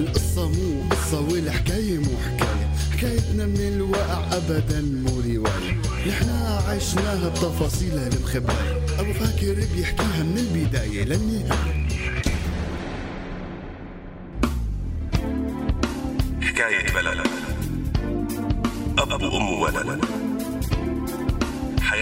القصة مو قصة والحكاية مو حكاية. حكايتنا من الواقع أبدا مو رواية. نحنا عشناها بتفاصيلها المخباية أبو فاكر بيحكيها من البداية للنهاية. حكاية بلد. أب وأم وولد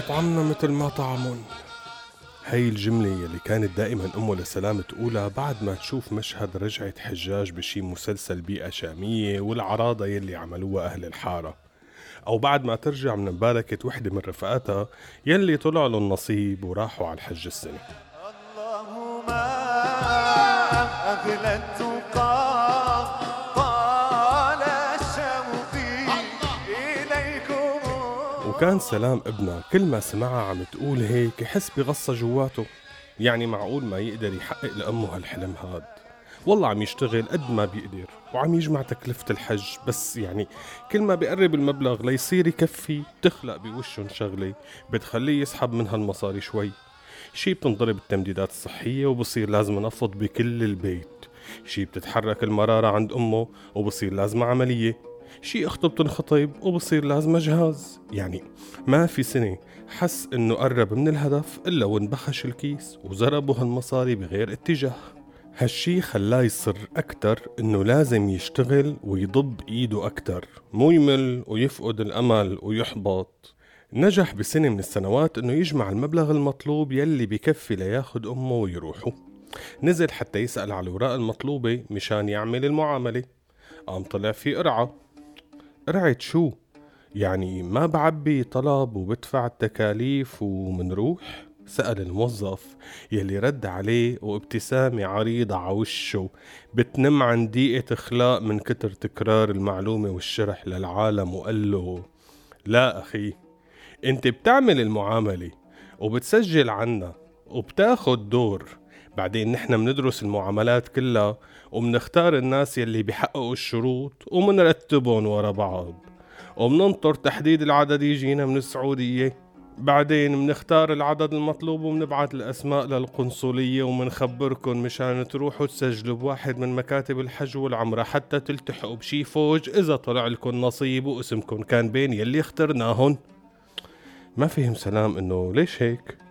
يطعمنا مثل ما طعمون. هي الجملة يلي كانت دائما أمه لسلام تقولها بعد ما تشوف مشهد رجعة حجاج بشي مسلسل بيئة شامية والعراضة يلي عملوها أهل الحارة. أو بعد ما ترجع من مباركة وحدة من رفقاتها يلي طلع له النصيب وراحوا على الحج السنة. اللهم أغلى وكان سلام ابنها كل ما سمعها عم تقول هيك يحس بغصة جواته. يعني معقول ما يقدر يحقق لأمه هالحلم هاد. والله عم يشتغل قد ما بيقدر وعم يجمع تكلفة الحج. بس يعني كل ما بيقرب المبلغ ليصير يكفي تخلق بوشهم شغلة. بتخليه يسحب منها المصاري شوي. شي بتنضرب التمديدات الصحية وبصير لازم نفض بكل البيت. شي بتتحرك المرارة عند أمه وبصير لازم عملية. شي أخته بتنخطب وبصير لازم جهاز يعني ما في سنة حس إنه قرب من الهدف إلا وانبخش الكيس وزربوا هالمصاري بغير اتجاه. هالشي خلاه يصر أكتر إنه لازم يشتغل ويضب إيده أكتر. مو يمل ويفقد الأمل ويحبط. نجح بسنة من السنوات إنه يجمع المبلغ المطلوب يلي بكفي لياخد أمه ويروحوا نزل حتى يسأل على الأوراق المطلوبة مشان يعمل المعاملة. قام طلع في قرعة. قرعة شو؟ يعني ما بعبي طلب وبدفع التكاليف ومنروح؟ سأل الموظف يلي رد عليه وابتسامة عريضة عوشه بتنم عن ضيقة إخلاق من كتر تكرار المعلومة والشرح للعالم وقال له لا أخي أنت بتعمل المعاملة وبتسجل عنا وبتاخد دور بعدين نحن بندرس المعاملات كلها وبنختار الناس يلي بيحققوا الشروط ومنرتبهم ورا بعض. وبننطر تحديد العدد يجينا من السعودية. بعدين بنختار العدد المطلوب وبنبعت الأسماء للقنصلية ومنخبركن مشان تروحوا تسجلوا بواحد من مكاتب الحج والعمرة حتى تلتحقوا بشي فوج إذا طلع لكم نصيب واسمكن كان بين يلي اخترناهن. ما فهم سلام إنه ليش هيك؟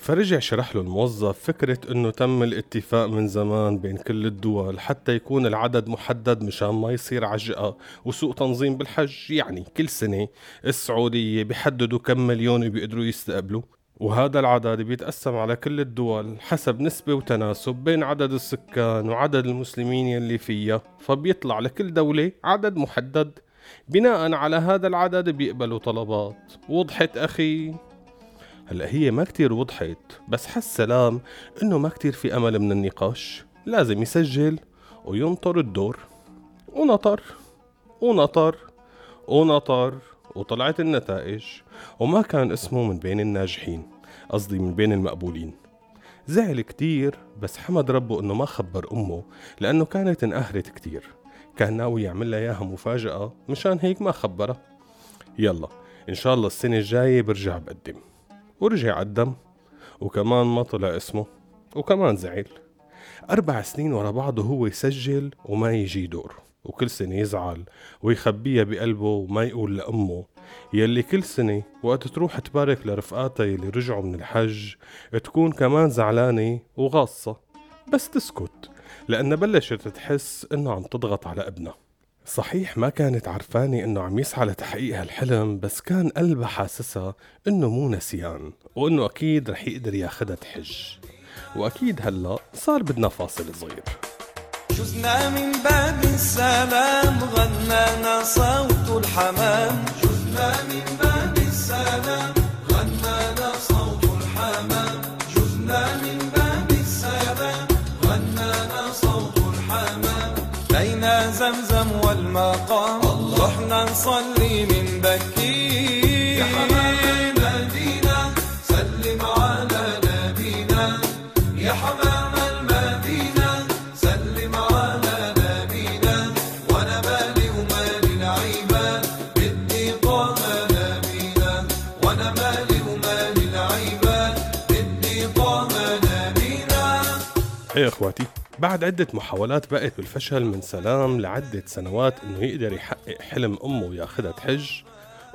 فرجع شرح له الموظف فكرة إنه تم الاتفاق من زمان بين كل الدول حتى يكون العدد محدد مشان ما يصير عجقة وسوء تنظيم بالحج. يعني كل سنة السعودية بيحددوا كم مليون بيقدروا يستقبلوا. وهذا العدد بيتقسم على كل الدول حسب نسبة وتناسب بين عدد السكان وعدد المسلمين يلي فيها. فبيطلع لكل دولة عدد محدد. بناء على هذا العدد بيقبلوا طلبات. وضحت أخي هلأ هي ما كتير وضحت بس حس سلام إنه ما كتير في أمل من النقاش. لازم يسجل وينطر الدور. ونطر ونطر ونطر وطلعت النتائج. وما كان اسمه من بين الناجحين قصدي من بين المقبولين. زعل كتير بس حمد ربه إنه ما خبر أمه لأنه كانت انقهرت كتير. كان ناوي يعمل لها إياها مفاجأة مشان هيك ما خبرها. يلا إن شاء الله السنة الجاية برجع بقدم. ورجع قدم وكمان ما طلع اسمه وكمان زعل أربع سنين ورا بعض وهو يسجل وما يجي دور وكل سنة يزعل ويخبيها بقلبه وما يقول لأمه يلي كل سنة وقت تروح تبارك لرفقاتها يلي رجعوا من الحج تكون كمان زعلانة وغاصة. بس تسكت لأنها بلشت تحس إنه عم تضغط على ابنها. صحيح ما كانت عرفانة إنه عم يسعى لتحقيق هالحلم بس كان قلبها حاسسها إنه مو نسيان وإنه أكيد رح يقدر ياخدها تحج. وأكيد هلأ صار بدنا فاصل صغير. جزنا من باب السلام غنانا صوت الحمام. اخواتي بعد عدة محاولات بقت بالفشل من سلام لعدة سنوات إنه يقدر يحقق حلم أمه وياخدها تحج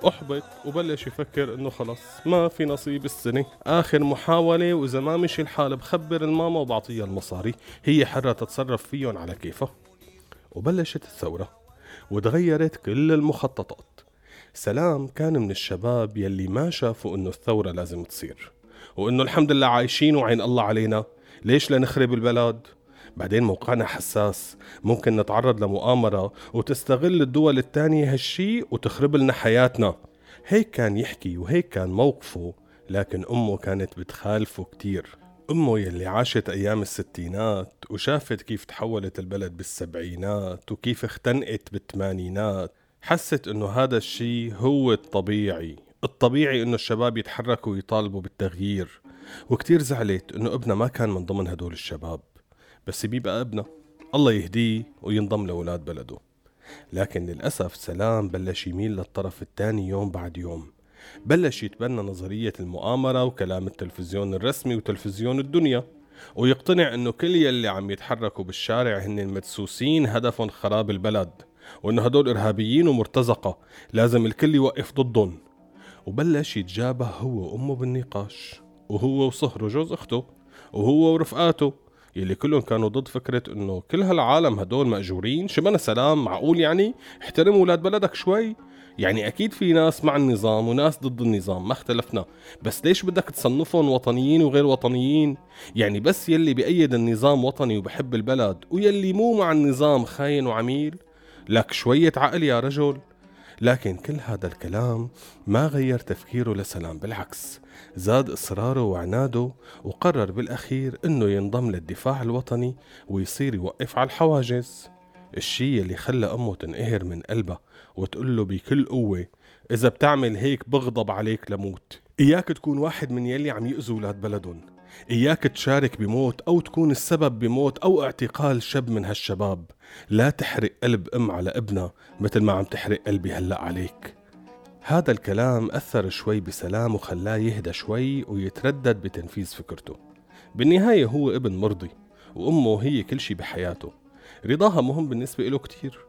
أحبط وبلش يفكر إنه خلص ما في نصيب السنة. آخر محاولة وإذا ما مشي الحال بخبر الماما وبعطيها المصاري هي حرة تتصرف فيهم على كيفها. وبلشت الثورة وتغيرت كل المخططات. سلام كان من الشباب يلي ما شافوا إنه الثورة لازم تصير وإنه الحمد لله عايشين وعين الله علينا. ليش لنخرب البلد بعدين موقعنا حساس. ممكن نتعرض لمؤامرة وتستغل الدول التانية هالشي وتخرب لنا حياتنا. هيك كان يحكي وهيك كان موقفه لكن أمه كانت بتخالفه كتير. أمه يلي عاشت أيام الستينات وشافت كيف تحولت البلد بالسبعينات وكيف اختنقت بالثمانينات حست إنه هذا الشي هو الطبيعي. الطبيعي إنه الشباب يتحركوا ويطالبوا بالتغيير. وكتير زعلت إنه ابنها ما كان من ضمن هدول الشباب. بس بيبقى ابنها الله يهديه وينضم لأولاد بلده. لكن للأسف سلام بلش يميل للطرف الثاني يوم بعد يوم. بلش يتبنى نظرية المؤامرة وكلام التلفزيون الرسمي وتلفزيون الدنيا. ويقتنع إنه كل يلي عم يتحركوا بالشارع هن المدسوسين هدفهم خراب البلد. وإنه هدول إرهابيين ومرتزقة. لازم الكل يوقف ضدهم. وبلش يتجابه هو وأمه بالنقاش. وهو وصهره جوز أخته وهو ورفقاته يلي كلهم كانوا ضد فكرة إنه كل هالعالم هدول مأجورين. شبنا سلام؟ معقول يعني؟ احترم ولاد بلدك شوي؟ يعني أكيد في ناس مع النظام وناس ضد النظام ما اختلفنا. بس ليش بدك تصنفهم وطنيين وغير وطنيين؟ يعني بس يلي بأيد النظام وطني وبحب البلد ويلي مو مع النظام خاين وعميل. لك شوية عقل يا رجل. لكن كل هذا الكلام ما غير تفكيره لسلام بالعكس زاد إصراره وعناده وقرر بالأخير إنه ينضم للدفاع الوطني ويصير يوقف على الحواجز. الشي اللي خلى أمه تنقهر من قلبها وتقول له بكل قوة إذا بتعمل هيك بغضب عليك لموت. إياك تكون واحد من يلي عم يأذوا ولاد بلدهم. إياك تشارك بموت أو تكون السبب بموت أو اعتقال شاب من هالشباب. لا تحرق قلب أم على ابنها مثل ما عم تحرق قلبي هلأ عليك. هذا الكلام أثر شوي بسلام وخلاه يهدى شوي ويتردد بتنفيذ فكرته. بالنهاية هو ابن مرضي وأمه هي كل شي بحياته. رضاها مهم بالنسبة له كتير.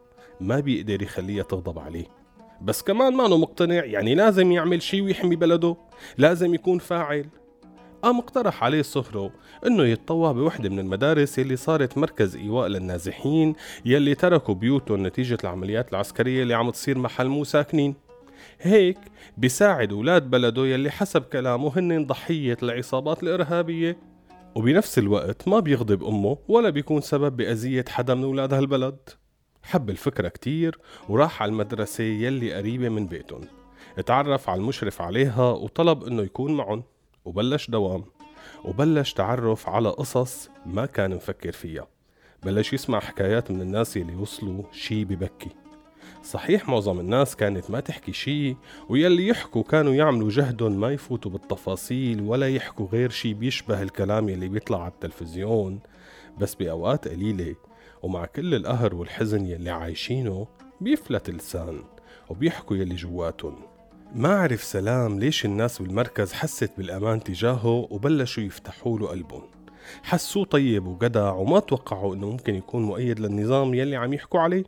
ما بيقدر يخليها تغضب عليه. بس كمان ما مقتنع يعني لازم يعمل شي ويحمي بلده. لازم يكون فاعل. قام اقترح عليه صهره إنه يتطوع بوحدة من المدارس يلي صارت مركز إيواء للنازحين يلي تركوا بيوتهم نتيجة العمليات العسكرية اللي عم تصير محل مو ساكنين. هيك بيساعد أولاد بلده يلي حسب كلامه هن ضحية العصابات الإرهابية. وبنفس الوقت ما بيغضب أمه ولا بيكون سبب بأذية حدا من أولاد هالبلد. حب الفكرة كتير وراح على المدرسة يلي قريبة من بيتهم. اتعرف على المشرف عليها وطلب إنه يكون معهم. وبلش دوام وبلش تعرف على قصص ما كان مفكر فيها. بلش يسمع حكايات من الناس يلي وصلوا شي ببكي. صحيح معظم الناس كانت ما تحكي شي ويلي يحكوا كانوا يعملوا جهدهم ما يفوتوا بالتفاصيل ولا يحكوا غير شي بيشبه الكلام يلي بيطلع على التلفزيون. بس بأوقات قليلة ومع كل القهر والحزن يلي عايشينه بيفلت اللسان وبيحكوا يلي جواتهم. ما عرف سلام ليش الناس بالمركز حست بالأمان تجاهه وبلشوا يفتحوا له قلبهم حسوه طيب وجدع وما توقعوا إنه ممكن يكون مؤيد للنظام يلي عم يحكوا عليه.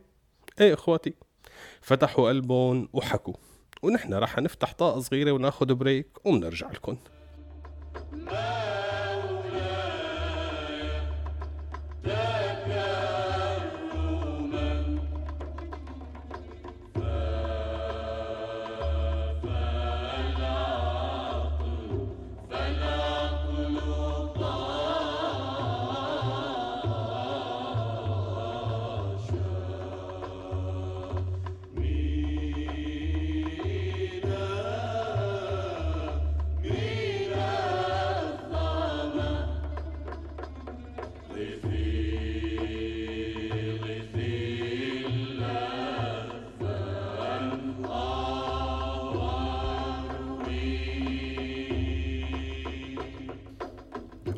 إيه إخواتي؟ فتحوا قلبهم وحكوا. ونحن رح نفتح طاقة صغيرة وناخد بريك ومنرجع لكم.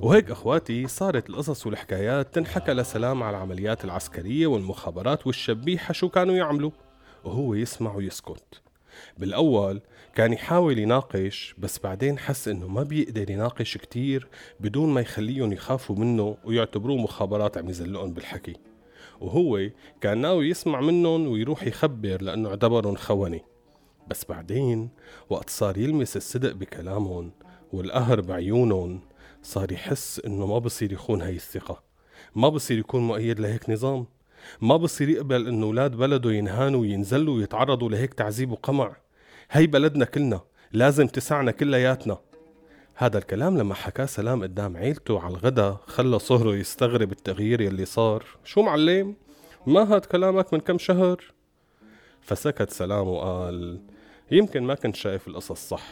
وهيك أخواتي صارت القصص والحكايات تنحكى لسلام على العمليات العسكرية والمخابرات والشبيحة شو كانوا يعملوا. وهو يسمع ويسكت. بالأول كان يحاول يناقش بس بعدين حس إنه ما بيقدر يناقش كتير بدون ما يخليهم يخافوا منه ويعتبروه مخابرات عم يزلقهم بالحكي. وهو كان ناوي يسمع منهم ويروح يخبر لأنه اعتبرهم خوني بس بعدين وقت صار يلمس الصدق بكلامهم والقهر بعيونهم صار يحس إنه ما بصير يخون هاي الثقة. ما بصير يكون مؤيد لهيك نظام. ما بصير يقبل انه أولاد بلده ينهانوا وينزلوا ويتعرضوا لهيك تعذيب وقمع. هي بلدنا كلنا لازم تسعنا كلياتنا. هذا الكلام لما حكاه سلام قدام عيلته على الغدا خلى صهره يستغرب التغيير يلي صار. شو معلم؟ ما هاد كلامك من كم شهر؟ فسكت سلام وقال يمكن ما كنت شايف القصص صح.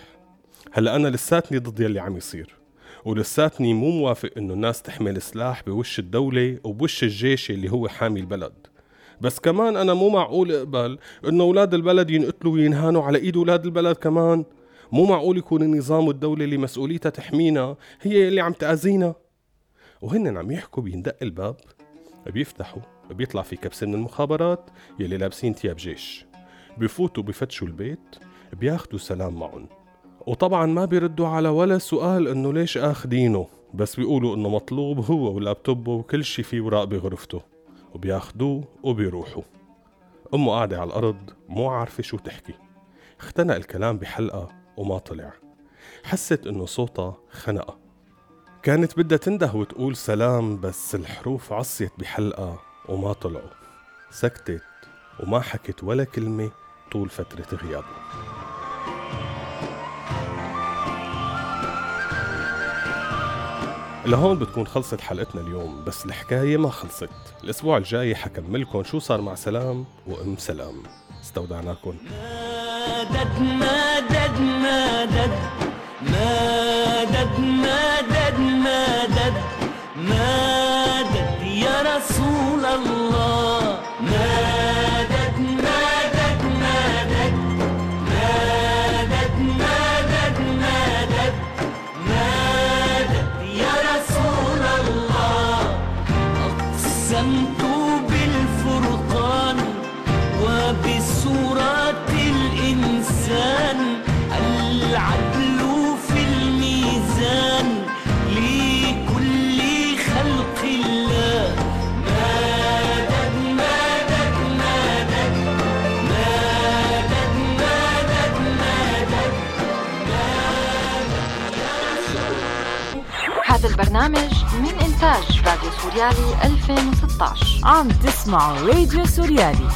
هلأ أنا لساتني ضد يلي عم يصير. ولساتني مو موافق إنه الناس تحمل سلاح بوش الدولة وبوش الجيش اللي هو حامي البلد. بس كمان أنا مو معقول أقبل إنه أولاد البلد ينقتلوا وينهانوا على إيد أولاد البلد كمان. مو معقول يكون النظام والدولة اللي مسؤوليتها تحمينا هي اللي عم تأذينا. وهن عم يحكوا بيندق الباب بيفتحوا بيطلع في كبسة من المخابرات يلي لابسين تياب جيش. بفوتوا بفتشوا البيت بياخدوا سلام معهم. وطبعا ما بيردوا على ولا سؤال إنه ليش آخدينه بس بيقولوا إنه مطلوب هو ولابتوبه وكل شي فيه وراق بغرفته وبياخدوه وبيروحوا. أمه قاعدة على الأرض مو عارفة شو تحكي. اختنق الكلام بحلقة وما طلع. حست إنه صوتها خنقة. كانت بدها تنده وتقول سلام بس الحروف عصيت بحلقة وما طلعوا. سكتت وما حكت ولا كلمة طول فترة غيابه لهون بتكون خلصت حلقتنا اليوم بس الحكاية ما خلصت. الأسبوع الجاي حكملكم شو صار مع سلام وأم سلام. استودعناكم مدد مدد مدد مدد مدد مدد مدد يا رسول الله. إنتاج راديو سوريالي 2016 عم تسمعوا راديو سوريالي.